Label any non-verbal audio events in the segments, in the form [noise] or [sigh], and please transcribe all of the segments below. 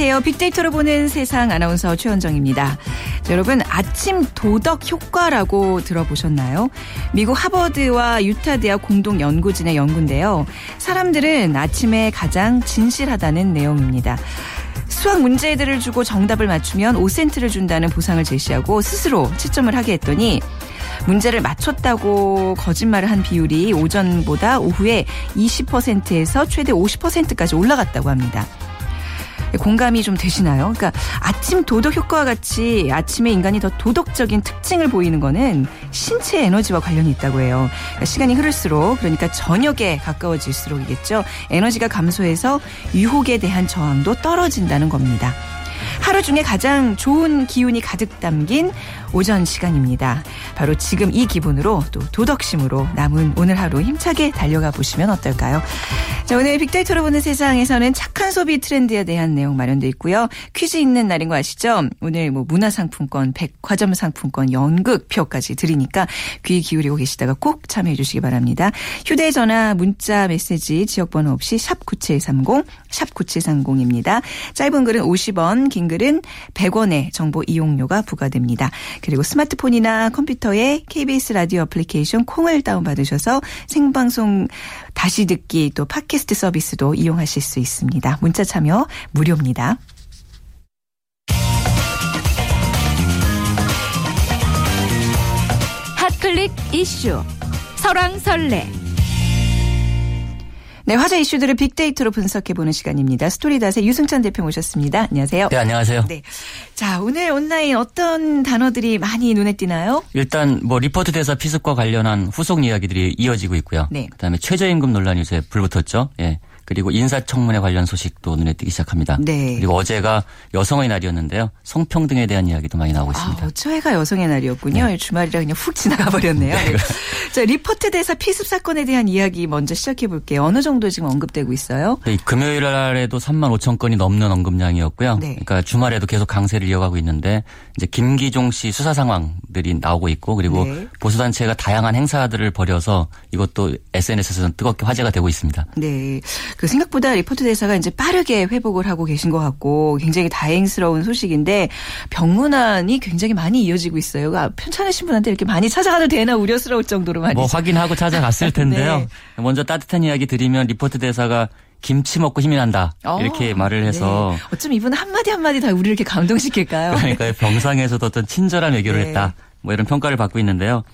안녕하세요. 빅데이터로 보는 세상 아나운서 최원정입니다. 자, 여러분 아침 도덕 효과라고 들어보셨나요? 미국 하버드와 유타 대학 공동 연구진의 연구인데요. 사람들은 아침에 가장 진실하다는 내용입니다. 수학 문제들을 주고 정답을 맞추면 5센트를 준다는 보상을 제시하고 스스로 채점을 하게 했더니 문제를 맞췄다고 거짓말을 한 비율이 오전보다 오후에 20%에서 최대 50%까지 올라갔다고 합니다. 공감이 좀 되시나요? 그러니까 아침 도덕 효과와 같이 아침에 인간이 더 도덕적인 특징을 보이는 거는 신체 에너지와 관련이 있다고 해요. 그러니까 시간이 흐를수록 그러니까 저녁에 가까워질수록이겠죠. 에너지가 감소해서 유혹에 대한 저항도 떨어진다는 겁니다. 하루 중에 가장 좋은 기운이 가득 담긴 오전 시간입니다. 바로 지금 이 기분으로 또 도덕심으로 남은 오늘 하루 힘차게 달려가 보시면 어떨까요? 자, 오늘 빅데이터로 보는 세상에서는 착한 소비 트렌드에 대한 내용 마련돼 있고요. 퀴즈 있는 날인 거 아시죠? 오늘 뭐 문화상품권, 백화점 상품권, 연극표까지 드리니까 귀 기울이고 계시다가 꼭 참여해 주시기 바랍니다. 휴대전화, 문자, 메시지, 지역번호 없이 샵 9730, 샵 9730입니다. 짧은 글은 50원, 긴 글은 100원의 정보 이용료가 부과됩니다. 그리고 스마트폰이나 컴퓨터에 KBS 라디오 애플리케이션 콩을 다운받으셔서 생방송 다시 듣기 또 팟캐스트 서비스도 이용하실 수 있습니다. 문자 참여 무료입니다. 핫클릭 이슈 설왕설래 네, 화제 이슈들을 빅데이터로 분석해보는 시간입니다. 스토리닷의 유승찬 대표 모셨습니다. 안녕하세요. 네, 안녕하세요. 네. 자, 오늘 온라인 어떤 단어들이 많이 눈에 띄나요? 일단 뭐 리퍼트 대사 피습과 관련한 후속 이야기들이 이어지고 있고요. 네. 그다음에 최저임금 논란이 요새 불붙었죠. 예. 그리고 인사청문회 관련 소식도 눈에 띄기 시작합니다. 네. 그리고 어제가 여성의 날이었는데요. 성평등에 대한 이야기도 많이 나오고 있습니다. 아, 어제가 여성의 날이었군요. 네. 주말이라 그냥 훅 지나가 버렸네요. 네. 자, 리퍼트 대사 피습 사건에 대한 이야기 먼저 시작해 볼게요. 어느 정도 지금 언급되고 있어요? 네, 금요일 날에도 3만 5천 건이 넘는 언급량이었고요. 네. 그러니까 주말에도 계속 강세를 이어가고 있는데 이제 김기종 씨 수사 상황들이 나오고 있고 그리고 네. 보수 단체가 다양한 행사들을 벌여서 이것도 SNS에서는 뜨겁게 화제가 되고 있습니다. 네. 그 생각보다 리포트 대사가 이제 빠르게 회복을 하고 계신 것 같고 굉장히 다행스러운 소식인데 병문안이 굉장히 많이 이어지고 있어요. 그 편찮으신 분한테 이렇게 많이 찾아가도 되나 우려스러울 정도로 많이. 뭐 확인하고 찾아갔을 [laughs] 텐데요. 네. 먼저 따뜻한 이야기 드리면 리퍼트 대사가 김치 먹고 힘이 난다 이렇게 어, 말을 해서 네. 어쩜 이분 한마디 한마디 다 우리 이렇게 감동시킬까요? 그러니까 [laughs] 병상에서도 어떤 친절한 외교를 네. 했다 뭐 이런 평가를 받고 있는데요.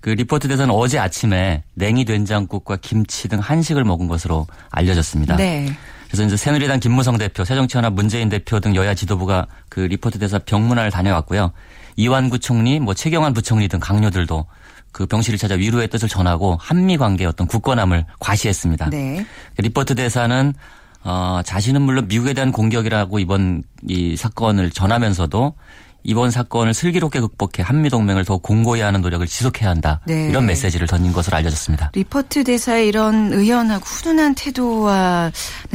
그 리퍼트 대사는 어제 아침에 냉이 된장국과 김치 등 한식을 먹은 것으로 알려졌습니다. 네. 그래서 이제 새누리당 김무성 대표, 새정치연합 문재인 대표 등 여야 지도부가 그 리퍼트 대사 병문안을 다녀왔고요. 이완구 총리, 뭐 최경환 부총리 등 각료들도 그 병실을 찾아 위로의 뜻을 전하고 한미 관계의 어떤 굳건함을 과시했습니다. 네. 그 리퍼트 대사는 어, 자신은 물론 미국에 대한 공격이라고 이번 이 사건을 전하면서도 이번 사건을 슬기롭게 극복해 한미 동맹을 더 공고히 하는 노력을 지속해야 한다. 네. 이런 메시지를 던진 것으로 알려졌습니다. 리퍼트 대사의 이런 의연하고 훈훈한 태도와는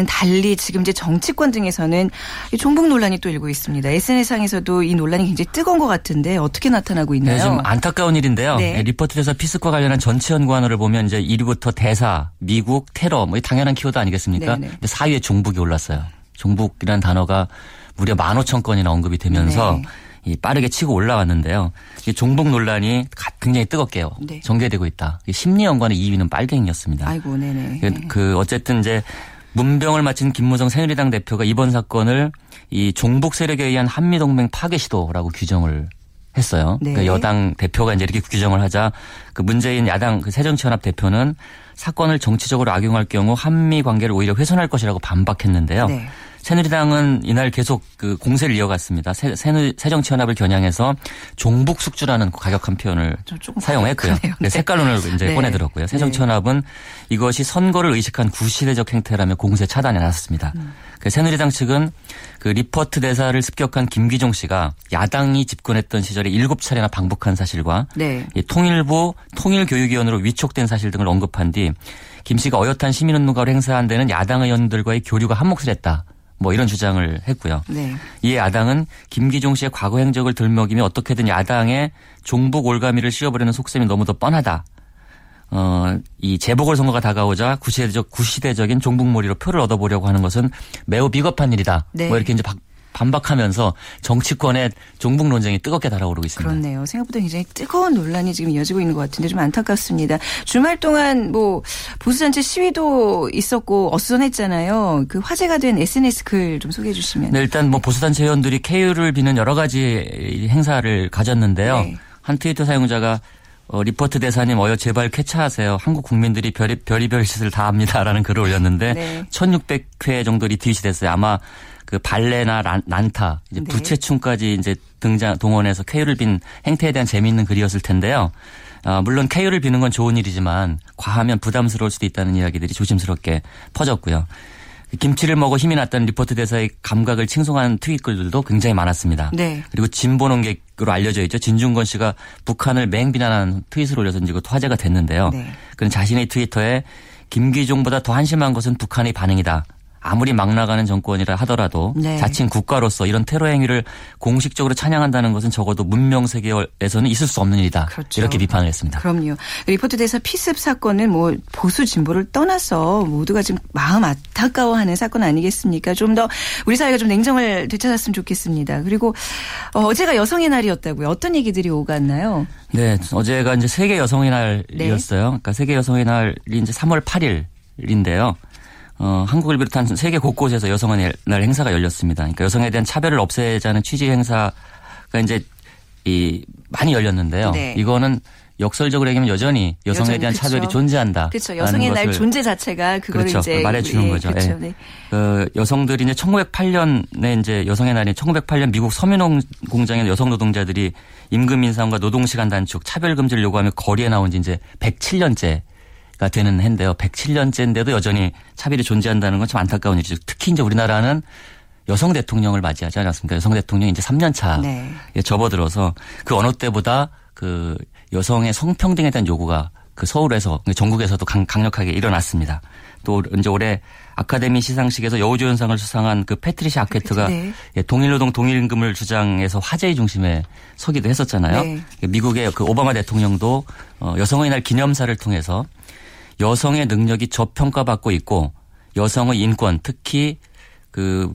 달리 지금 이제 정치권 등에서는 종북 논란이 또 일고 있습니다. SNS상에서도 이 논란이 굉장히 뜨거운 것 같은데 어떻게 나타나고 있나요? 네, 좀 안타까운 일인데요. 네. 네 리퍼트 대사 피습과 관련한 전체 연관어를 보면 이제 1위부터 대사, 미국, 테러 뭐 당연한 키워드 아니겠습니까? 네, 네. 근데 4위에 종북이 올랐어요. 종북이라는 단어가 무려 15,000건이나 언급이 되면서 네. 이 빠르게 치고 올라왔는데요. 이 종북 논란이 굉장히 뜨겁게 네. 전개되고 있다. 심리연관어 2위는 빨갱이였습니다. 아이고, 네네. 그, 그 어쨌든 이제 문병을 마친 김무성 새누리당 대표가 이번 사건을 이 종북 세력에 의한 한미동맹 파괴 시도라고 규정을 했어요. 네. 그러니까 여당 대표가 이제 이렇게 규정을 하자 그 문재인 야당 그 새정치연합 대표는 사건을 정치적으로 악용할 경우 한미 관계를 오히려 훼손할 것이라고 반박했는데요. 네. 새누리당은 이날 계속 그 공세를 이어갔습니다. 새, 정치연합을 겨냥해서 종북 숙주라는 가격한 표현을 사용했고요. 네. 색깔론을 이제 네. 꺼내들었고요. 새정치연합은 네. 이것이 선거를 의식한 구시대적 행태라며 공세 차단에 나섰습니다. 음. 그 새누리당 측은 그 리퍼트 대사를 습격한 김기종 씨가 야당이 집권했던 시절에 일곱 차례나 방북한 사실과 네. 통일부 통일교육위원으로 위촉된 사실 등을 언급한 뒤 김 씨가 어엿한 시민운동가로 행세한 데는 야당 의원들과의 교류가 한몫을 했다. 뭐 이런 주장을 했고요. 네. 이에 야당은 김기종 씨의 과거 행적을 들먹이며 어떻게든 야당의 종북 올가미를 씌워버리는 속셈이 너무도 뻔하다. 어, 이 재보궐 선거가 다가오자 구시대적, 구시대적인 종북몰이로 표를 얻어보려고 하는 것은 매우 비겁한 일이다. 네. 뭐 이렇게 이제 반박하면서 정치권의 종북 논쟁이 뜨겁게 달아오르고 있습니다. 그렇네요. 생각보다 굉장히 뜨거운 논란이 지금 이어지고 있는 것 같은데 좀 안타깝습니다. 주말 동안 뭐 보수단체 시위도 있었고 어수선했잖아요. 그 화제가 된 SNS 글 좀 소개해 주시면. 네, 일단 뭐 보수단체 회원들이 쾌유를 비는 여러 가지 행사를 가졌는데요. 네. 한 트위터 사용자가 어, 리퍼트 대사님 어여 제발 쾌차하세요. 한국 국민들이 별이, 별이별 짓을 다 합니다라는 글을 올렸는데 네. 1600회 정도 리트윗이 됐어요. 아마 그 발레나 란, 난타, 이제 네. 부채춤까지 이제 등장 동원해서 쾌유를 빈 행태에 대한 재미있는 글이었을 텐데요. 아, 물론 쾌유를 비는 건 좋은 일이지만 과하면 부담스러울 수도 있다는 이야기들이 조심스럽게 퍼졌고요. 김치를 먹어 힘이 났다는 리포트 대사의 감각을 칭송하는 트윗글들도 굉장히 많았습니다. 네. 그리고 진보 농객으로 알려져 있죠. 진중권 씨가 북한을 맹비난하는 트윗을 올려서 이제 그 화제가 됐는데요. 네. 그는 자신의 트위터에 김기종보다 더 한심한 것은 북한의 반응이다. 아무리 막 나가는 정권이라 하더라도 네. 자칭 국가로서 이런 테러 행위를 공식적으로 찬양한다는 것은 적어도 문명 세계에서는 있을 수 없는 일이다. 그렇죠. 이렇게 비판을 했습니다. 그럼요. 리포트 대사 피습 사건은 뭐 보수 진보를 떠나서 모두가 지금 마음 안타까워하는 사건 아니겠습니까? 좀 더 우리 사회가 좀 냉정을 되찾았으면 좋겠습니다. 그리고 어, 제가 여성의 날이었다고요. 어떤 얘기들이 오갔나요? 네, 어제가 이제 세계 여성의 날이었어요. 네. 그러니까 세계 여성의 날이 이제 3월 8일인데요. 어, 한국을 비롯한 세계 곳곳에서 여성의 날 행사가 열렸습니다. 그러니까 여성에 대한 차별을 없애자는 취지 행사가 이제 이 많이 열렸는데요. 네. 이거는 역설적으로 얘기하면 여전히 여성에 여전히, 대한 그쵸. 차별이 존재한다. 그렇죠. 여성의 날 존재 자체가 그걸 그렇죠. 이제 말해주는 예, 거죠. 그렇죠. 네. 그 여성들이 이제 1908년에 이제 여성의 날이 1908년 미국 섬유농 공장의 여성 노동자들이 임금 인상과 노동 시간 단축, 차별 금지를 요구하며 거리에 나온 지 이제 107년째 가 되는 해인데요. 107년째인데도 여전히 차별이 존재한다는 건 참 안타까운 일이죠. 특히 이제 우리나라는 여성 대통령을 맞이하지 않았습니까? 여성 대통령이 이제 3년 차에 네. 접어들어서 그 어느 때보다 그 여성의 성평등에 대한 요구가 그 서울에서 전국에서도 강, 력하게 일어났습니다. 또 이제 올해 아카데미 시상식에서 여우조연상을 수상한 그 패트리시 아케트가 네. 예, 동일노동 동일임금을 주장해서 화제의 중심에 서기도 했었잖아요. 네. 미국의 그 오바마 대통령도 어, 여성의 날 기념사를 통해서 여성의 능력이 저평가받고 있고 여성의 인권 특히 그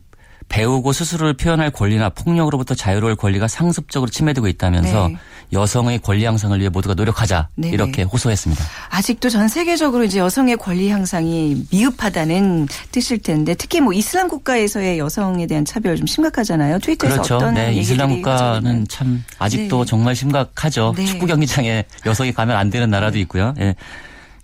배우고 스스로를 표현할 권리나 폭력으로부터 자유로울 권리가 상습적으로 침해되고 있다면서 네. 여성의 권리 향상을 위해 모두가 노력하자 네 이렇게 호소했습니다. 아직도 전 세계적으로 이제 여성의 권리 향상이 미흡하다는 뜻일 텐데 특히 뭐 이슬람 국가에서의 여성에 대한 차별 좀 심각하잖아요. 트위터에서 그렇죠. 어떤 네, 이슬람 국가는 참 아직도 네. 정말 심각하죠. 네. 축구 경기장에 여성이 가면 안 되는 나라도 있고요. 예.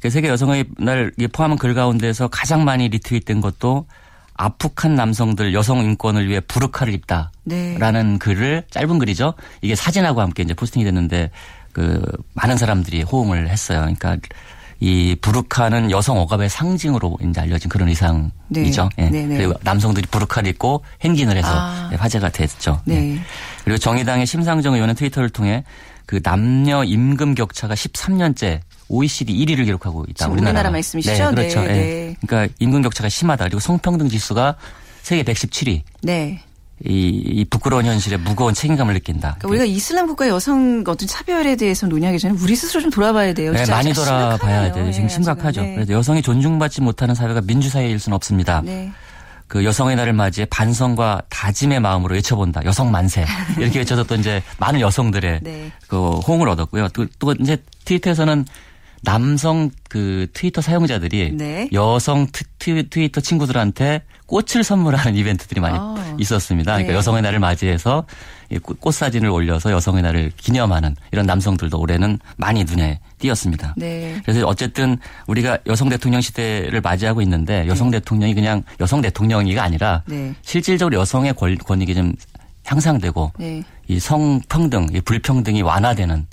그 세계 여성의 날 포함한 글 가운데서 가장 많이 리트윗된 것도 아프한 남성들 여성 인권을 위해 부르카를 입다라는 네. 글을 짧은 글이죠. 이게 사진하고 함께 이제 포스팅이 됐는데 그 많은 사람들이 호응을 했어요. 그러니까 이 부르카는 여성 억압의 상징으로 이제 알려진 그런 의상이죠. 네. 예. 네. 네. 그리고 남성들이 부르카를 입고 행진을 해서 아. 화제가 됐죠. 네. 예. 그리고 정의당의 심상정 의원은 트위터를 통해 그 남녀 임금 격차가 13년째 OECD 1위를 기록하고 있다. 우리나라. 우리나라 말씀이시죠? 네, 그렇죠. 네, 네. 네. 그러니까 임금 격차가 심하다. 그리고 성평등 지수가 세계 117위. 네. 이, 이 부끄러운 현실에 무거운 책임감을 느낀다. 그러니까 우리가 이슬람 국가 여성 어떤 차별에 대해서 논의하기 전에 우리 스스로 좀 돌아봐야 돼요. 네, 많이 돌아봐야 돼요. 지금 네, 심각하죠. 네. 그래서 여성이 존중받지 못하는 사회가 민주사회일 수는 없습니다. 네. 그 여성의 날을 맞이해 반성과 다짐의 마음으로 외쳐본다. 여성 만세. [laughs] 이렇게 외쳐서 또 이제 많은 여성들의 네. 그 호응을 얻었고요. 또, 또 이제 트위터에서는 남성 그 트위터 사용자들이 네. 여성 트, 트위터 친구들한테 꽃을 선물하는 이벤트들이 많이 아. 있었습니다. 그러니까 네. 여성의 날을 맞이해서 꽃 사진을 올려서 여성의 날을 기념하는 이런 남성들도 올해는 많이 눈에 띄었습니다. 네. 그래서 어쨌든 우리가 여성 대통령 시대를 맞이하고 있는데 여성 네. 대통령이 그냥 여성 대통령이가 아니라 네. 실질적으로 여성의 권익이 좀 향상되고 네. 이 성평등, 이 불평등이 완화되는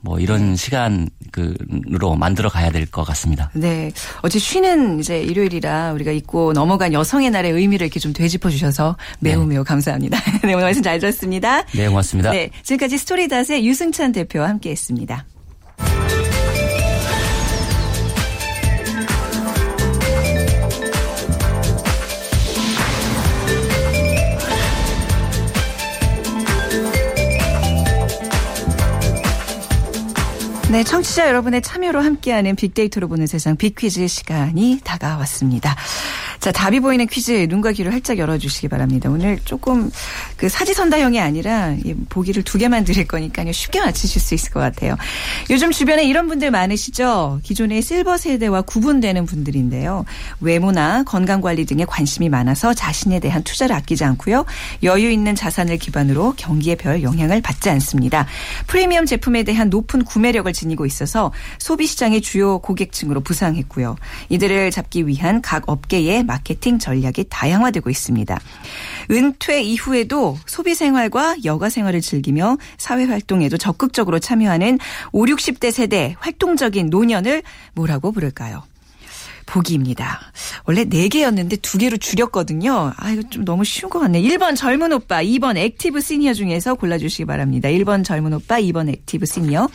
뭐 이런 네. 시간으로 만들어 가야 될 것 같습니다. 네. 어제 쉬는 이제 일요일이라 우리가 잊고 넘어간 여성의 날의 의미를 이렇게 좀 되짚어 주셔서 매우 네. 매우 감사합니다. [laughs] 네, 오늘 말씀 잘 들었습니다. 네, 고맙습니다. 네. 지금까지 스토리닷의 유승찬 대표와 함께 했습니다. 네, 네, 청취자 여러분의 참여로 함께하는 빅데이터로 보는 세상 빅퀴즈 시간이 다가왔습니다. 자, 답이 보이는 퀴즈 눈과 귀를 활짝 열어주시기 바랍니다. 오늘 조금 그 사지선다형이 아니라 보기를 두 개만 드릴 거니까요. 쉽게 맞히실 수 있을 것 같아요. 요즘 주변에 이런 분들 많으시죠? 기존의 실버 세대와 구분되는 분들인데요. 외모나 건강관리 등에 관심이 많아서 자신에 대한 투자를 아끼지 않고요. 여유 있는 자산을 기반으로 경기에 별 영향을 받지 않습니다. 프리미엄 제품에 대한 높은 구매력을 지니고 있어서 소비 시장의 주요 고객층으로 부상했고요. 이들을 잡기 위한 각 업계의 마케팅 전략이 다양화되고 있습니다. 은퇴 이후에도 소비 생활과 여가 생활을 즐기며 사회 활동에도 적극적으로 참여하는 5, 60대 세대 활동적인 노년을 뭐라고 부를까요? 보기입니다. 원래 4개였는데 2개로 줄였거든요. 아, 이거 좀 너무 쉬운 것 같네. 1번 젊은 오빠, 2번 active senior 중에서 골라주시기 바랍니다. 1번 젊은 오빠, 2번 active senior.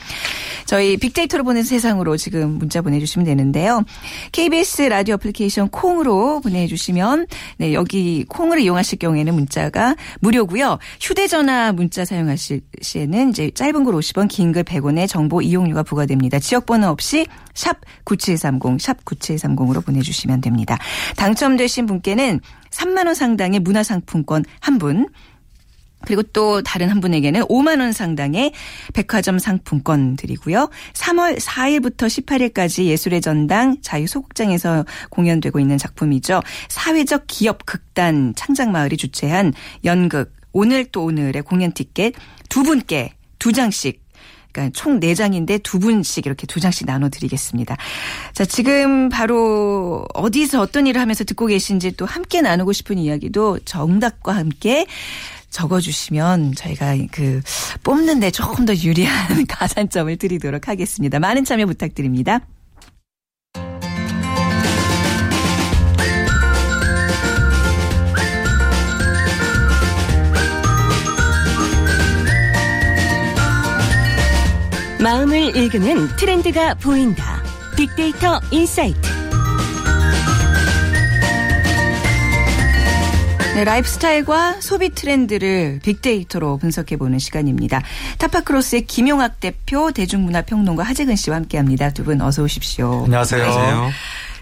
저희 빅데이터로 보는 세상으로 지금 문자 보내주시면 되는데요. KBS 라디오 애플리케이션 콩으로 보내주시면 네, 여기 콩을 이용하실 경우에는 문자가 무료고요. 휴대전화 문자 사용하실 시에는 이제 짧은 글 50원, 긴 글 100원의 정보 이용료가 부과됩니다. 지역번호 없이 샵 9730, 샵 9730으로 보내주시면 됩니다. 당첨되신 분께는 3만 원 상당의 문화상품권 한 분, 그리고 또 다른 한 분에게는 5만 원 상당의 백화점 상품권 드리고요. 3월 4일부터 18일까지 예술의 전당 자유소극장에서 공연되고 있는 작품이죠. 사회적 기업 극단 창작마을이 주최한 연극 오늘 또 오늘의 공연 티켓 두 분께 두 장씩 그러니까 총 4장인데 두 분씩 이렇게 두 장씩 나눠 드리겠습니다. 자, 지금 바로 어디서 어떤 일을 하면서 듣고 계신지 또 함께 나누고 싶은 이야기도 정답과 함께 적어주시면 저희가 그 뽑는데 조금 더 유리한 [laughs] 가산점을 드리도록 하겠습니다. 많은 참여 부탁드립니다. 마음을 읽는 트렌드가 보인다. 빅데이터 insight. 네, 라이프스타일과 소비 트렌드를 빅데이터로 분석해보는 시간입니다. 타파크로스의 김용학 대표, 대중문화평론가 하재근 씨와 함께합니다. 두 분 어서 오십시오. 안녕하세요. 안녕하세요.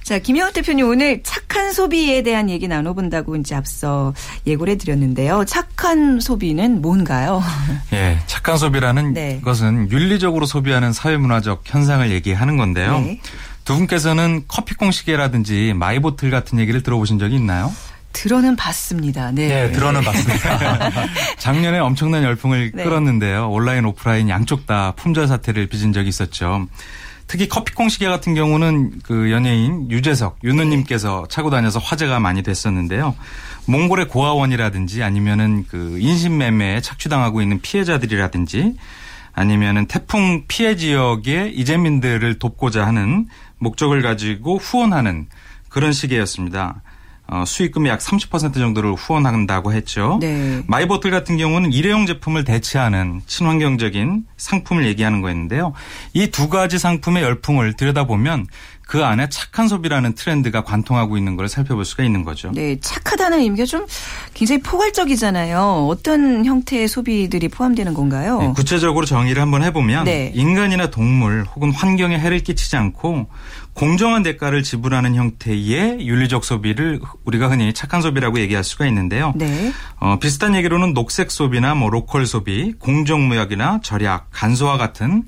자, 김영학 대표님 오늘 착한 소비에 대한 얘기 나눠본다고 이제 앞서 예고를 해드렸는데요. 착한 소비는 뭔가요? [laughs] 예, 착한 소비라는 네. 것은 윤리적으로 소비하는 사회문화적 현상을 얘기하는 건데요. 네. 두 분께서는 커피 콩 시계라든지 마이보틀 같은 얘기를 들어보신 적이 있나요? 들어는 봤습니다. 네. 네 들어는 봤습니다. [laughs] 작년에 엄청난 열풍을 네. 끌었는데요. 온라인, 오프라인 양쪽 다 품절 사태를 빚은 적이 있었죠. 특히 커피콩 시계 같은 경우는 그 연예인 유재석, 윤우님께서 차고 다녀서 화제가 많이 됐었는데요. 몽골의 고아원이라든지 아니면은 그 인신매매에 착취당하고 있는 피해자들이라든지 아니면은 태풍 피해 지역의 이재민들을 돕고자 하는 목적을 가지고 후원하는 그런 시계였습니다. 어, 수익금의 약 30% 정도를 후원한다고 했죠. 네. 마이보틀 같은 경우는 일회용 제품을 대체하는 친환경적인 상품을 얘기하는 거였는데요. 이 두 가지 상품의 열풍을 들여다보면 그 안에 착한 소비라는 트렌드가 관통하고 있는 걸 살펴볼 수가 있는 거죠. 네, 착하다는 의미가 좀 굉장히 포괄적이잖아요. 어떤 형태의 소비들이 포함되는 건가요? 네, 구체적으로 정의를 한번 해보면 네. 인간이나 동물 혹은 환경에 해를 끼치지 않고 공정한 대가를 지불하는 형태의 윤리적 소비를 우리가 흔히 착한 소비라고 얘기할 수가 있는데요. 네. 어, 비슷한 얘기로는 녹색 소비나 뭐 로컬 소비, 공정무역이나 절약, 간소화 같은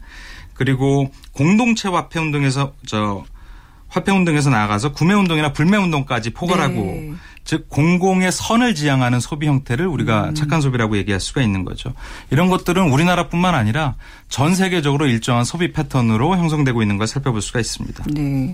그리고 공동체 화폐 운동에서 저 화폐 운동에서 나아가서 구매 운동이나 불매 운동까지 포괄하고 네. 즉 공공의 선을 지향하는 소비 형태를 우리가 음. 착한 소비라고 얘기할 수가 있는 거죠. 이런 것들은 우리나라뿐만 아니라 전 세계적으로 일정한 소비 패턴으로 형성되고 있는 걸 살펴볼 수가 있습니다. 네.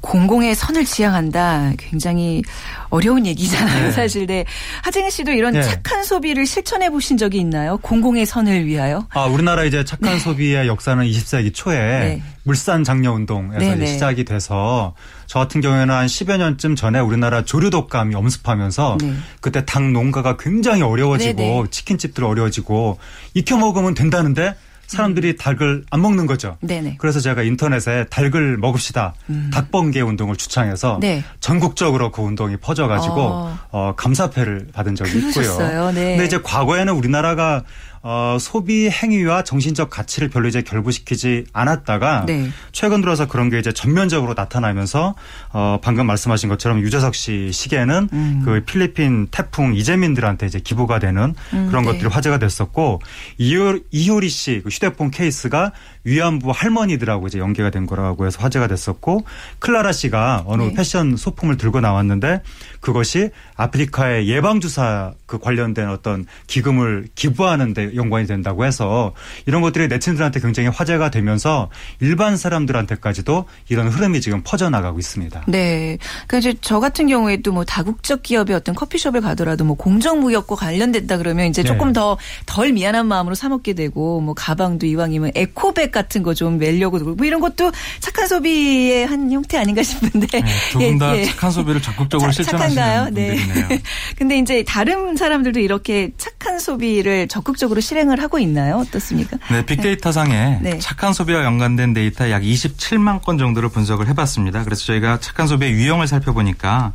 공공의 선을 지향한다. 굉장히 어려운 얘기잖아요, 네. 사실. 네. 하정희 씨도 이런 네. 착한 소비를 실천해 보신 적이 있나요? 공공의 선을 위하여? 아, 우리나라 이제 착한 네. 소비의 역사는 20세기 초에 네. 물산 장려 운동에서 네, 네. 시작이 돼서 저 같은 경우에는 한 10여 년쯤 전에 우리나라 조류 독감이 엄습하면서 그때 닭 농가가 굉장히 어려워지고 치킨집들 어려워지고 익혀 먹으면 된다는데 사람들이 닭을 안 먹는 거죠. 네네. 그래서 제가 인터넷에 닭을 먹읍시다. 음. 닭번개 운동을 주창해서 네. 전국적으로 그 운동이 퍼져가지고 어. 어, 감사패를 받은 적이 그러셨어요. 있고요. 네. 근데 이제 과거에는 우리나라가 어, 소비 행위와 정신적 가치를 별로 이제 결부시키지 않았다가 네. 최근 들어서 그런 게 이제 전면적으로 나타나면서 어, 방금 말씀하신 것처럼 유재석 씨 시계는 음. 그 필리핀 태풍 이재민들한테 이제 기부가 되는 음, 그런 네. 것들이 화제가 됐었고 이효, 이효리 씨 그 휴대폰 케이스가 위안부 할머니들하고 이제 연계가 된 거라고 해서 화제가 됐었고 클라라 씨가 어느 네. 패션 소품을 들고 나왔는데 그것이 아프리카의 예방주사 그 관련된 어떤 기금을 기부하는데 연관이 된다고 해서 이런 것들이 네티즌들한테 굉장히 화제가 되면서 일반 사람들한테까지도 이런 흐름이 지금 퍼져나가고 있습니다. 네. 그러니까 이제 저 같은 경우에도 뭐 다국적 기업의 어떤 커피숍을 가더라도 뭐 공정무역과 관련됐다 그러면 이제 조금 네. 더덜 미안한 마음으로 사 먹게 되고 뭐 가방도 이왕이면 에코백 같은 거 좀 매려고 뭐 이런 것도 착한 소비의 한 형태 아닌가 싶은데. 네, 조금 [laughs] 더 예, 착한 소비를 적극적으로 실천하시는 네. 분들이네요. [laughs] 근데 이제 다른 사람들도 이렇게 착한 소비를 적극적으로 실행을 하고 있나요? 어떻습니까? 네, 빅데이터상에 네. 착한 소비와 연관된 데이터 약 27만 건 정도를 분석을 해봤습니다. 그래서 저희가 착한 소비의 유형을 살펴보니까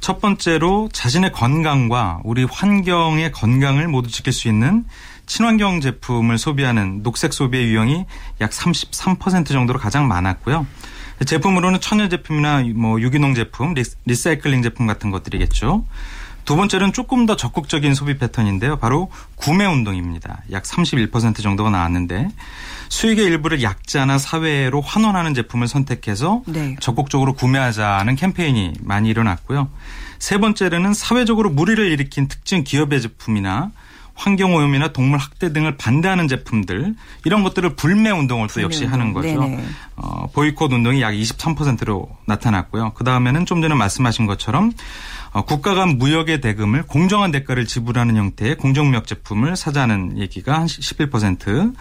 첫 번째로 자신의 건강과 우리 환경의 건강을 모두 지킬 수 있는 친환경 제품을 소비하는 녹색 소비의 유형이 약 33% 정도로 가장 많았고요. 제품으로는 천연 제품이나 뭐 유기농 제품, 리사이클링 제품 같은 것들이겠죠. 두 번째는 조금 더 적극적인 소비 패턴인데요. 바로 구매 운동입니다. 약 31% 정도가 나왔는데 수익의 일부를 약자나 사회로 환원하는 제품을 선택해서 네. 적극적으로 구매하자는 캠페인이 많이 일어났고요. 세 번째로는 사회적으로 무리를 일으킨 특정 기업의 제품이나 환경오염이나 동물 학대 등을 반대하는 제품들 이런 것들을 불매 운동을 또 역시 하는 거죠. 어, 보이콧 운동이 약 23%로 나타났고요. 그 다음에는 좀 전에 말씀하신 것처럼 어, 국가 간 무역의 대금을 공정한 대가를 지불하는 형태의 공정무역 제품을 사자는 얘기가 한 11%.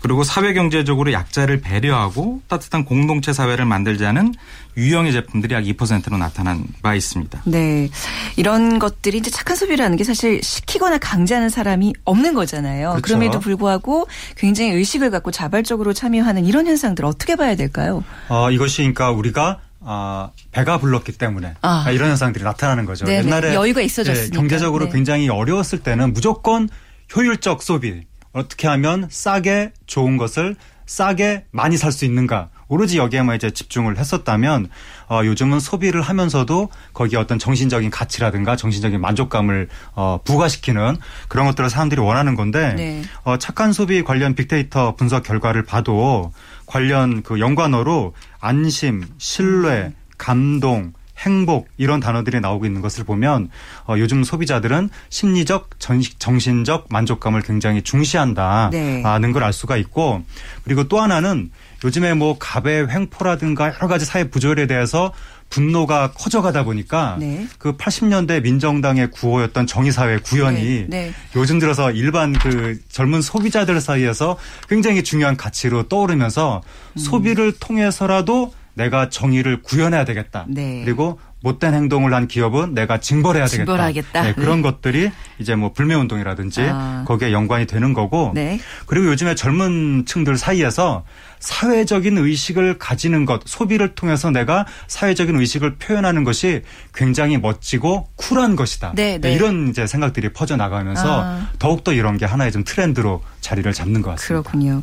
그리고 사회 경제적으로 약자를 배려하고 따뜻한 공동체 사회를 만들자는 유형의 제품들이 약 2%로 나타난 바 있습니다. 네. 이런 것들이 이제 착한 소비라는 게 사실 시키거나 강제하는 사람이 없는 거잖아요. 그렇죠. 그럼에도 불구하고 굉장히 의식을 갖고 자발적으로 참여하는 이런 현상들 어떻게 봐야 될까요? 어, 이것이 그러니까 우리가 아, 배가 불렀기 때문에 아. 아. 이런 현상들이 나타나는 거죠. 네네. 옛날에 여유가 있어졌으니까. 네, 경제적으로 네. 굉장히 어려웠을 때는 무조건 효율적 소비 어떻게 하면 싸게 좋은 것을 싸게 많이 살 수 있는가 오로지 여기에만 이제 집중을 했었다면 어, 요즘은 소비를 하면서도 거기에 어떤 정신적인 가치라든가 정신적인 만족감을 어, 부과시키는 그런 것들을 사람들이 원하는 건데 네. 어, 착한 소비 관련 빅데이터 분석 결과를 봐도 관련 그 연관어로 안심, 신뢰, 음. 감동, 행복 이런 단어들이 나오고 있는 것을 보면 어, 요즘 소비자들은 심리적 정신적 만족감을 굉장히 중시한다는 네. 걸알 수가 있고 그리고 또 하나는 요즘에 뭐 갑의 횡포라든가 여러 가지 사회 부조리에 대해서 분노가 커져가다 보니까 네. 그 80년대 민정당의 구호였던 정의사회 구현이 네. 네. 요즘 들어서 일반 그 젊은 소비자들 사이에서 굉장히 중요한 가치로 떠오르면서 음. 소비를 통해서라도 내가 정의를 구현해야 되겠다. 네. 그리고 못된 행동을 한 기업은 내가 징벌해야 되겠다. 징벌하겠다. 네, 그런 네. 것들이 이제 뭐 불매 운동이라든지 아. 거기에 연관이 되는 거고. 네. 그리고 요즘에 젊은 층들 사이에서 사회적인 의식을 가지는 것, 소비를 통해서 내가 사회적인 의식을 표현하는 것이 굉장히 멋지고 쿨한 것이다. 네, 네. 이런 이제 생각들이 퍼져 나가면서 아. 더욱더 이런 게 하나의 좀 트렌드로 자리를 잡는 것 같습니다. 그렇군요.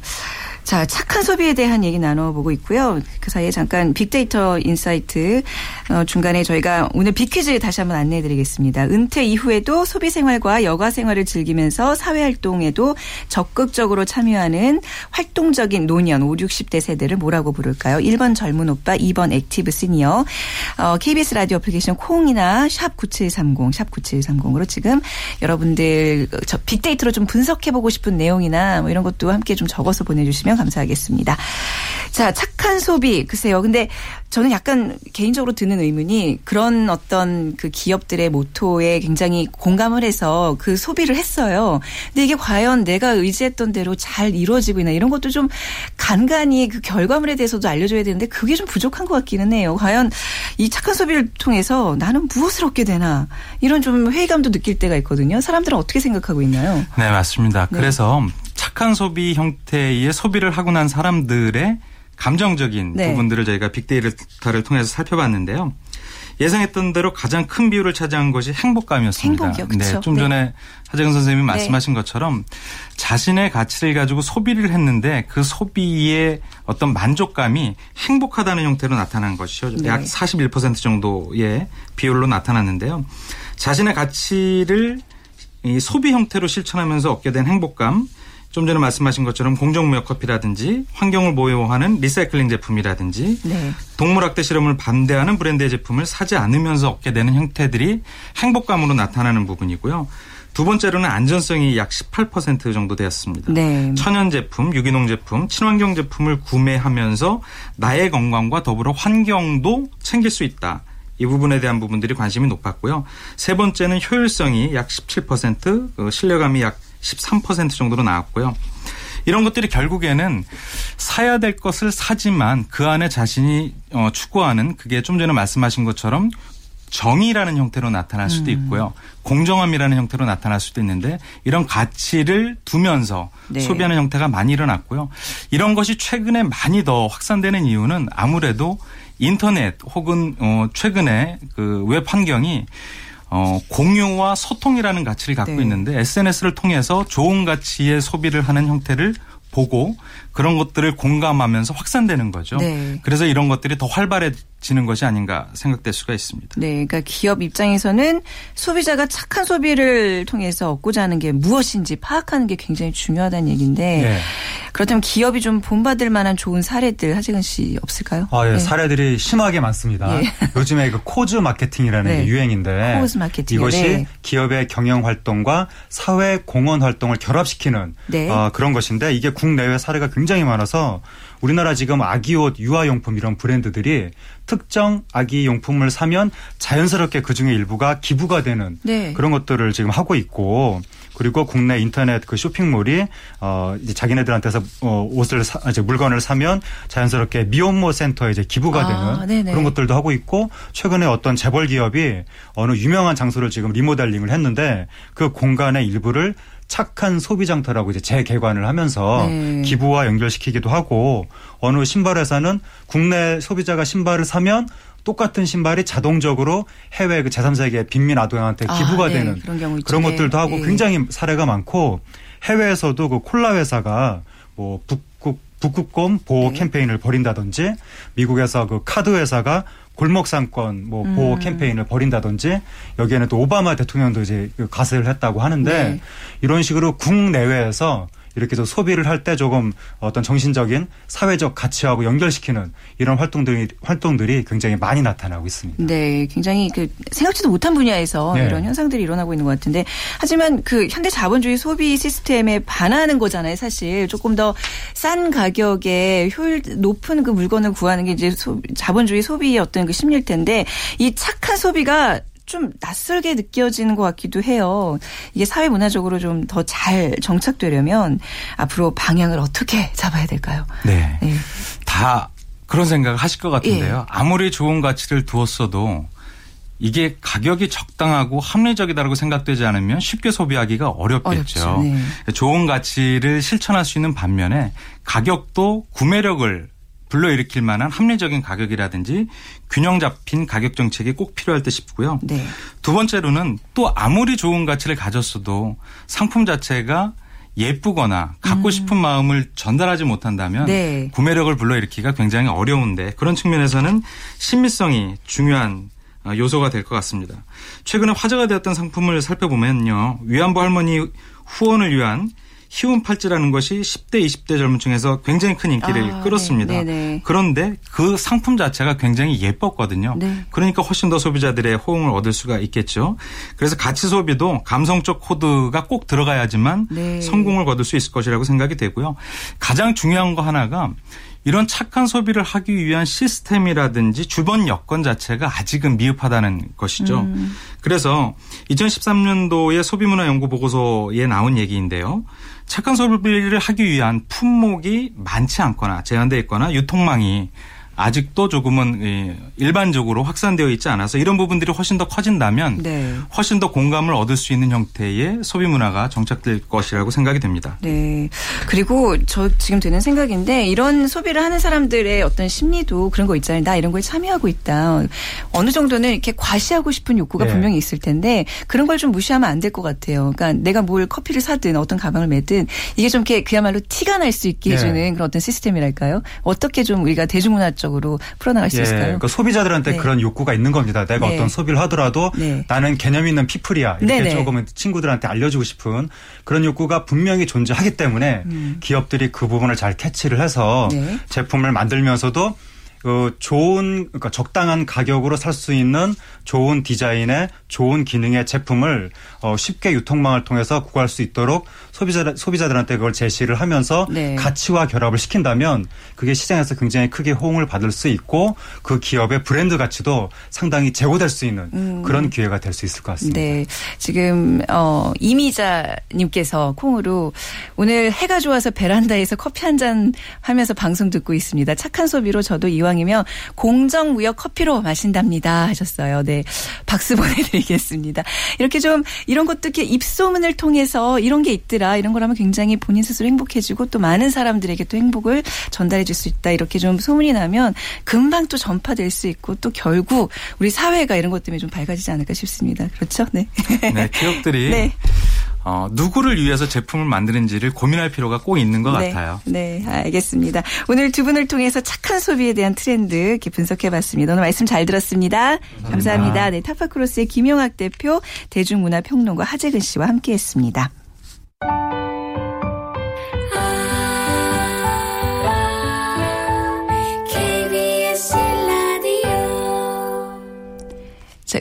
자, 착한 소비에 대한 얘기 나눠보고 있고요. 그 사이에 잠깐 빅데이터 insight 어, 중간에 저희가 오늘 빅퀴즈 다시 한번 안내해드리겠습니다. 은퇴 이후에도 소비 생활과 여가 생활을 즐기면서 사회 활동에도 적극적으로 참여하는 활동적인 노년 5, 60대 세대를 뭐라고 부를까요? 1번 젊은 오빠, 2번 active senior. 어, KBS 라디오 애플리케이션 콩이나 샵 9730, 샵 9730으로 지금 여러분들 저 빅데이터로 좀 분석해보고 싶은 내용이나 뭐 이런 것도 함께 좀 적어서 보내주시면 감사하겠습니다. 자, 착한 소비. 글쎄요. 근데 저는 약간 개인적으로 드는 의문이 그런 어떤 그 기업들의 모토에 굉장히 공감을 해서 그 소비를 했어요. 근데 이게 과연 내가 의지했던 대로 잘 이루어지고 있나 이런 것도 좀 간간히 그 결과물에 대해서도 알려줘야 되는데 그게 좀 부족한 것 같기는 해요. 과연 이 착한 소비를 통해서 나는 무엇을 얻게 되나 이런 좀 회의감도 느낄 때가 있거든요. 사람들은 어떻게 생각하고 있나요? 네, 맞습니다. 네. 그래서 착한 소비 형태의 소비를 하고 난 사람들의 감정적인 네. 부분들을 저희가 빅데이터를 통해서 살펴봤는데요. 예상했던 대로 가장 큰 비율을 차지한 것이 행복감이었습니다. 행복이요, 그렇죠. 네, 좀 네. 전에 하재근 선생님이 네. 말씀하신 것처럼 자신의 가치를 가지고 소비를 했는데 그 소비의 어떤 만족감이 행복하다는 형태로 나타난 것이죠. 네. 약41% 정도의 비율로 나타났는데요. 자신의 가치를 이 소비 형태로 실천하면서 얻게 된 행복감, 좀 전에 말씀하신 것처럼 공정무역 커피라든지 환경을 보호하는 리사이클링 제품이라든지 네. 동물학대 실험을 반대하는 브랜드의 제품을 사지 않으면서 얻게 되는 형태들이 행복감으로 나타나는 부분이고요. 두 번째로는 안전성이 약 18% 정도 되었습니다. 네. 천연 제품, 유기농 제품, 친환경 제품을 구매하면서 나의 건강과 더불어 환경도 챙길 수 있다. 이 부분에 대한 부분들이 관심이 높았고요. 세 번째는 효율성이 약 17%, 그 신뢰감이 약 13% 정도로 나왔고요. 이런 것들이 결국에는 사야 될 것을 사지만 그 안에 자신이 어, 추구하는 그게 좀 전에 말씀하신 것처럼 정의라는 형태로 나타날 수도 음. 있고요. 음. 공정함이라는 형태로 나타날 수도 있는데 이런 가치를 두면서 네. 소비하는 형태가 많이 일어났고요. 이런 것이 최근에 많이 더 확산되는 이유는 아무래도 인터넷 혹은 어 최근에 그 웹 환경이 어, 공유와 소통이라는 가치를 갖고 네. 있는데 SNS를 통해서 좋은 가치의 소비를 하는 형태를 보고 그런 것들을 공감하면서 확산되는 거죠. 네. 그래서 이런 것들이 더 활발해 지는 것이 아닌가 생각될 수가 있습니다. 네, 그러니까 기업 입장에서는 소비자가 착한 소비를 통해서 얻고자 하는 게 무엇인지 파악하는 게 굉장히 중요하다는 얘기인데 네. 그렇다면 기업이 좀 본받을 만한 좋은 사례들 하재근 씨 없을까요? 아, 예. 네. 사례들이 심하게 많습니다. 예. [laughs] 요즘에 그 cause 마케팅이라는 네. 게 유행인데 cause 마케팅. 이것이 네. 기업의 경영 활동과 사회 공헌 활동을 결합시키는 네. 어, 그런 것인데 이게 국내외 사례가 굉장히 많아서 우리나라 지금 아기옷, 유아용품 이런 브랜드들이 특정 아기 용품을 사면 자연스럽게 그 중에 일부가 기부가 되는 네. 그런 것들을 지금 하고 있고 그리고 국내 인터넷 그 쇼핑몰이 어 이제 자기네들한테서 어 옷을 사, 이제 물건을 사면 자연스럽게 미혼모 센터에 이제 기부가 아, 되는 네네. 그런 것들도 하고 있고 최근에 어떤 재벌 기업이 어느 유명한 장소를 지금 리모델링을 했는데 그 공간의 일부를 착한 소비 장터라고 이제 재개관을 하면서 네. 기부와 연결시키기도 하고 어느 신발 회사는 국내 소비자가 신발을 사면 똑같은 신발이 자동적으로 해외 그 제3세계 빈민 아동한테 아, 기부가 아, 네. 되는 그런, 그런 것들도 하고 네. 굉장히 사례가 많고 해외에서도 그 콜라 회사가 뭐 북극 북극곰 보호 네. 캠페인을 벌인다든지 미국에서 그 카드 회사가 골목 상권 뭐 보호 음. 캠페인을 벌인다든지 여기에는 또 오바마 대통령도 이제 그 가세를 했다고 하는데 네. 이런 식으로 국내외에서 이렇게 좀 소비를 할 때 조금 어떤 정신적인 사회적 가치하고 연결시키는 이런 활동들이 활동들이 굉장히 많이 나타나고 있습니다. 네, 굉장히 그 생각지도 못한 분야에서 네. 이런 현상들이 일어나고 있는 것 같은데 하지만 그 현대 자본주의 소비 시스템에 반하는 거잖아요, 사실 조금 더 싼 가격에 효율 높은 그 물건을 구하는 게 이제 소, 자본주의 소비의 어떤 그 심리일 텐데 이 착한 소비가 좀 낯설게 느껴지는 것 같기도 해요. 이게 사회 문화적으로 좀 더 잘 정착되려면 앞으로 방향을 어떻게 잡아야 될까요? 네. 네. 다 그런 생각을 하실 것 같은데요. 예. 아무리 좋은 가치를 두었어도 이게 가격이 적당하고 합리적이다라고 생각되지 않으면 쉽게 소비하기가 어렵겠죠. 네. 좋은 가치를 실천할 수 있는 반면에 가격도 구매력을 불러일으킬 만한 합리적인 가격이라든지 균형 잡힌 가격 정책이 꼭 필요할 듯 싶고요. 네. 두 번째로는 또 아무리 좋은 가치를 가졌어도 상품 자체가 예쁘거나 갖고 음. 싶은 마음을 전달하지 못한다면 네. 구매력을 불러일으키기가 굉장히 어려운데 그런 측면에서는 신미성이 중요한 어, 요소가 될 것 같습니다. 최근에 화제가 되었던 상품을 살펴보면요. 위안부 할머니 후원을 위한 희운 팔찌라는 것이 10대, 20대 젊은 층에서 굉장히 큰 인기를 아, 끌었습니다. 네, 네. 그런데 그 상품 자체가 굉장히 예뻤거든요. 네. 그러니까 훨씬 더 소비자들의 호응을 얻을 수가 있겠죠. 그래서 가치 소비도 감성적 코드가 꼭 들어가야지만 네. 성공을 거둘 수 있을 것이라고 생각이 되고요. 가장 중요한 거 하나가 이런 착한 소비를 하기 위한 시스템이라든지 주변 여건 자체가 아직은 미흡하다는 것이죠. 음. 그래서 2013년도에 소비문화 연구 보고서에 나온 얘기인데요. 착한 소비를 하기 위한 품목이 많지 않거나 제한되어 있거나 유통망이 아직도 조금은 일반적으로 확산되어 있지 않아서 이런 부분들이 훨씬 더 커진다면 네. 훨씬 더 공감을 얻을 수 있는 형태의 소비 문화가 정착될 것이라고 생각이 됩니다. 네. 그리고 저 지금 드는 생각인데 이런 소비를 하는 사람들의 어떤 심리도 그런 거 있잖아요. 나 이런 거에 참여하고 있다. 어느 정도는 이렇게 과시하고 싶은 욕구가 네. 분명히 있을 텐데 그런 걸 좀 무시하면 안 될 것 같아요. 그러니까 내가 뭘 커피를 사든 어떤 가방을 매든 이게 좀 이렇게 그야말로 티가 날 수 있게 해주는 네. 그런 어떤 시스템이랄까요? 어떻게 좀 우리가 대중문화적 으로 풀어나갈 수 예. 있을까요? 그러니까 소비자들한테 네. 그런 욕구가 있는 겁니다. 내가 네. 어떤 소비를 하더라도 네. 나는 개념 있는 피플이야. 이렇게 네네. 조금 친구들한테 알려주고 싶은 그런 욕구가 분명히 존재하기 때문에 음. 기업들이 그 부분을 잘 캐치를 해서 네. 제품을 만들면서도 그 좋은 그러니까 적당한 가격으로 살 수 있는 좋은 디자인의 좋은 기능의 제품을 어 쉽게 유통망을 통해서 구할 수 있도록 소비자 소비자들한테 그걸 제시를 하면서 네. 가치와 결합을 시킨다면 그게 시장에서 굉장히 크게 호응을 받을 수 있고 그 기업의 브랜드 가치도 상당히 제고될 수 있는 음. 그런 기회가 될 수 있을 것 같습니다. 네. 지금 어 이미자 님께서 콩으로 오늘 해가 좋아서 베란다에서 커피 한 잔 하면서 방송 듣고 있습니다. 착한 소비로 저도 이와 이왕이면 공정 무역 커피로 마신답니다 하셨어요. 네. 박수 보내드리겠습니다. 이렇게 좀 이런 것도 이렇게 입소문을 통해서 이런 게 있더라 이런 거라면 굉장히 본인 스스로 행복해지고 또 많은 사람들에게 또 행복을 전달해 줄 수 있다 이렇게 좀 소문이 나면 금방 또 전파될 수 있고 또 결국 우리 사회가 이런 것 때문에 좀 밝아지지 않을까 싶습니다. 그렇죠? 네. 네. 기업들이 [laughs] 네. 어, 누구를 위해서 제품을 만드는지를 고민할 필요가 꼭 있는 것 네, 같아요. 네, 알겠습니다. 오늘 두 분을 통해서 착한 소비에 대한 트렌드 이렇게 분석해봤습니다. 오늘 말씀 잘 들었습니다. 감사합니다. 감사합니다. 네, 타파크로스의 김용학 대표, 대중문화평론가 하재근 씨와 함께했습니다.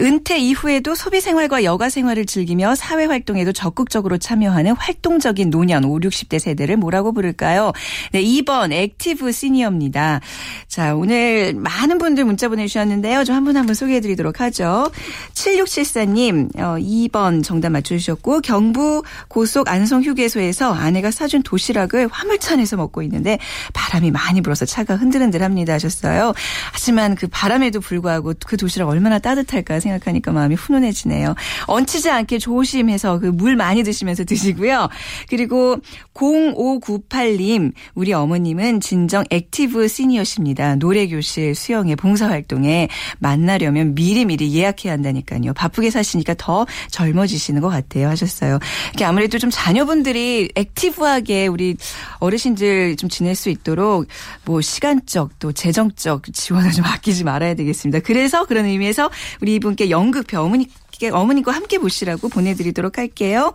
은퇴 이후에도 소비 생활과 여가 생활을 즐기며 사회 활동에도 적극적으로 참여하는 활동적인 노년 5, 60대 세대를 뭐라고 부를까요? 네, 2번 active senior입니다. 자, 오늘 많은 분들 문자 보내주셨는데요. 좀 한 분 한분 소개해 드리도록 하죠. 7674님, 어, 2번 정답 맞춰주셨고, 경부 고속 안성 휴게소에서 아내가 사준 도시락을 화물차에서 먹고 있는데 바람이 많이 불어서 차가 흔들흔들 합니다 하셨어요. 하지만 그 바람에도 불구하고 그 도시락 얼마나 따뜻할까 생각하니까 마음이 훈훈해지네요. 얹히지 않게 조심해서 그 물 많이 드시면서 드시고요. 그리고 0598님, 우리 어머님은 진정 active senior십니다. 노래교실, 수영회, 봉사활동에 만나려면 미리미리 예약해야 한다니까요. 바쁘게 사시니까 더 젊어지시는 것 같아요. 하셨어요. 이렇게 아무래도 좀 자녀분들이 active하게 우리 어르신들 좀 지낼 수 있도록 뭐 시간적 또 재정적 지원을 좀 아끼지 말아야 되겠습니다. 그래서 그런 의미에서 우리 분께 연극표 어머니 어머님과 함께 보시라고 보내드리도록 할게요.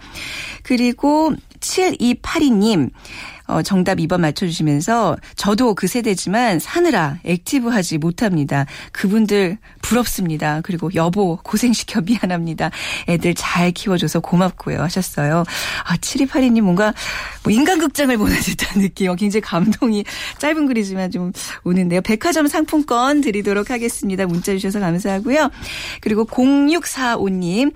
그리고 7282님. 어, 정답 2번 맞춰주시면서 저도 그 세대지만 사느라 액티브하지 못합니다. 그분들 부럽습니다. 그리고 여보 고생시켜 [laughs] 미안합니다. 애들 잘 키워줘서 고맙고요 하셨어요. 아 7282님 뭔가 뭐 인간극장을 보는 듯한 느낌. 어, 굉장히 감동이 짧은 글이지만 좀 오는데요. 백화점 상품권 드리도록 하겠습니다. 문자 주셔서 감사하고요. 그리고 0645님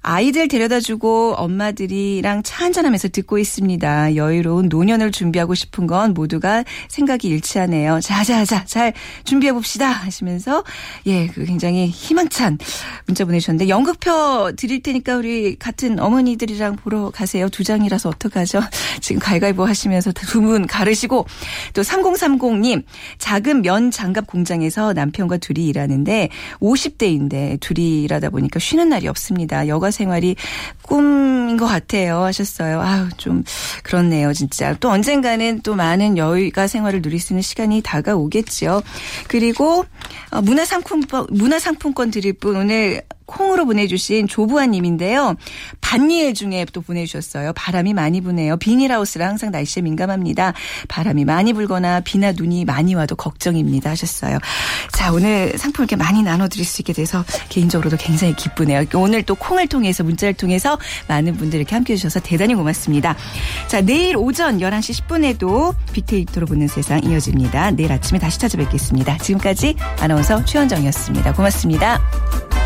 아이들 데려다 주고 엄마들이랑 차 한잔하면서 듣고 있습니다. 여유로운 노년을 준비하고 싶은 건 모두가 생각이 일치하네요. 자자자 잘 준비해 봅시다 하시면서 예, 그 굉장히 희망찬 문자 보내주셨는데 연극표 드릴 테니까 우리 같은 어머니들이랑 보러 가세요. 두 장이라서 어떡하죠? [laughs] 지금 갈갈보 하시면서 두 분 가르시고 또 3030님 작은 면 장갑 공장에서 남편과 둘이 일하는데 50대인데 둘이 일하다 보니까 쉬는 날이 없습니다. 여가 생활이 꿈인 것 같아요 하셨어요. 아유 좀 그렇네요 진짜. 또 언젠가는 또 많은 여유가 생활을 누릴 수 있는 시간이 다가오겠죠. 그리고 어, 문화상품권 문화상품권 드릴 분 오늘 콩으로 보내주신 조부아님인데요. 반일 중에 또 보내주셨어요. 바람이 많이 부네요. 비닐하우스라 항상 날씨에 민감합니다. 바람이 많이 불거나 비나 눈이 많이 와도 걱정입니다 하셨어요. 자 오늘 상품 이렇게 많이 나눠드릴 수 있게 돼서 개인적으로도 굉장히 기쁘네요. 오늘 또 콩을 통해서 문자를 통해서 많은 분들 이렇게 함께 해 주셔서 대단히 고맙습니다. 자 내일 오전 11시 10분에도 빅데이터로 보는 세상 이어집니다. 내일 아침에 다시 찾아뵙겠습니다. 지금까지 아나운서 최현정이었습니다. 고맙습니다.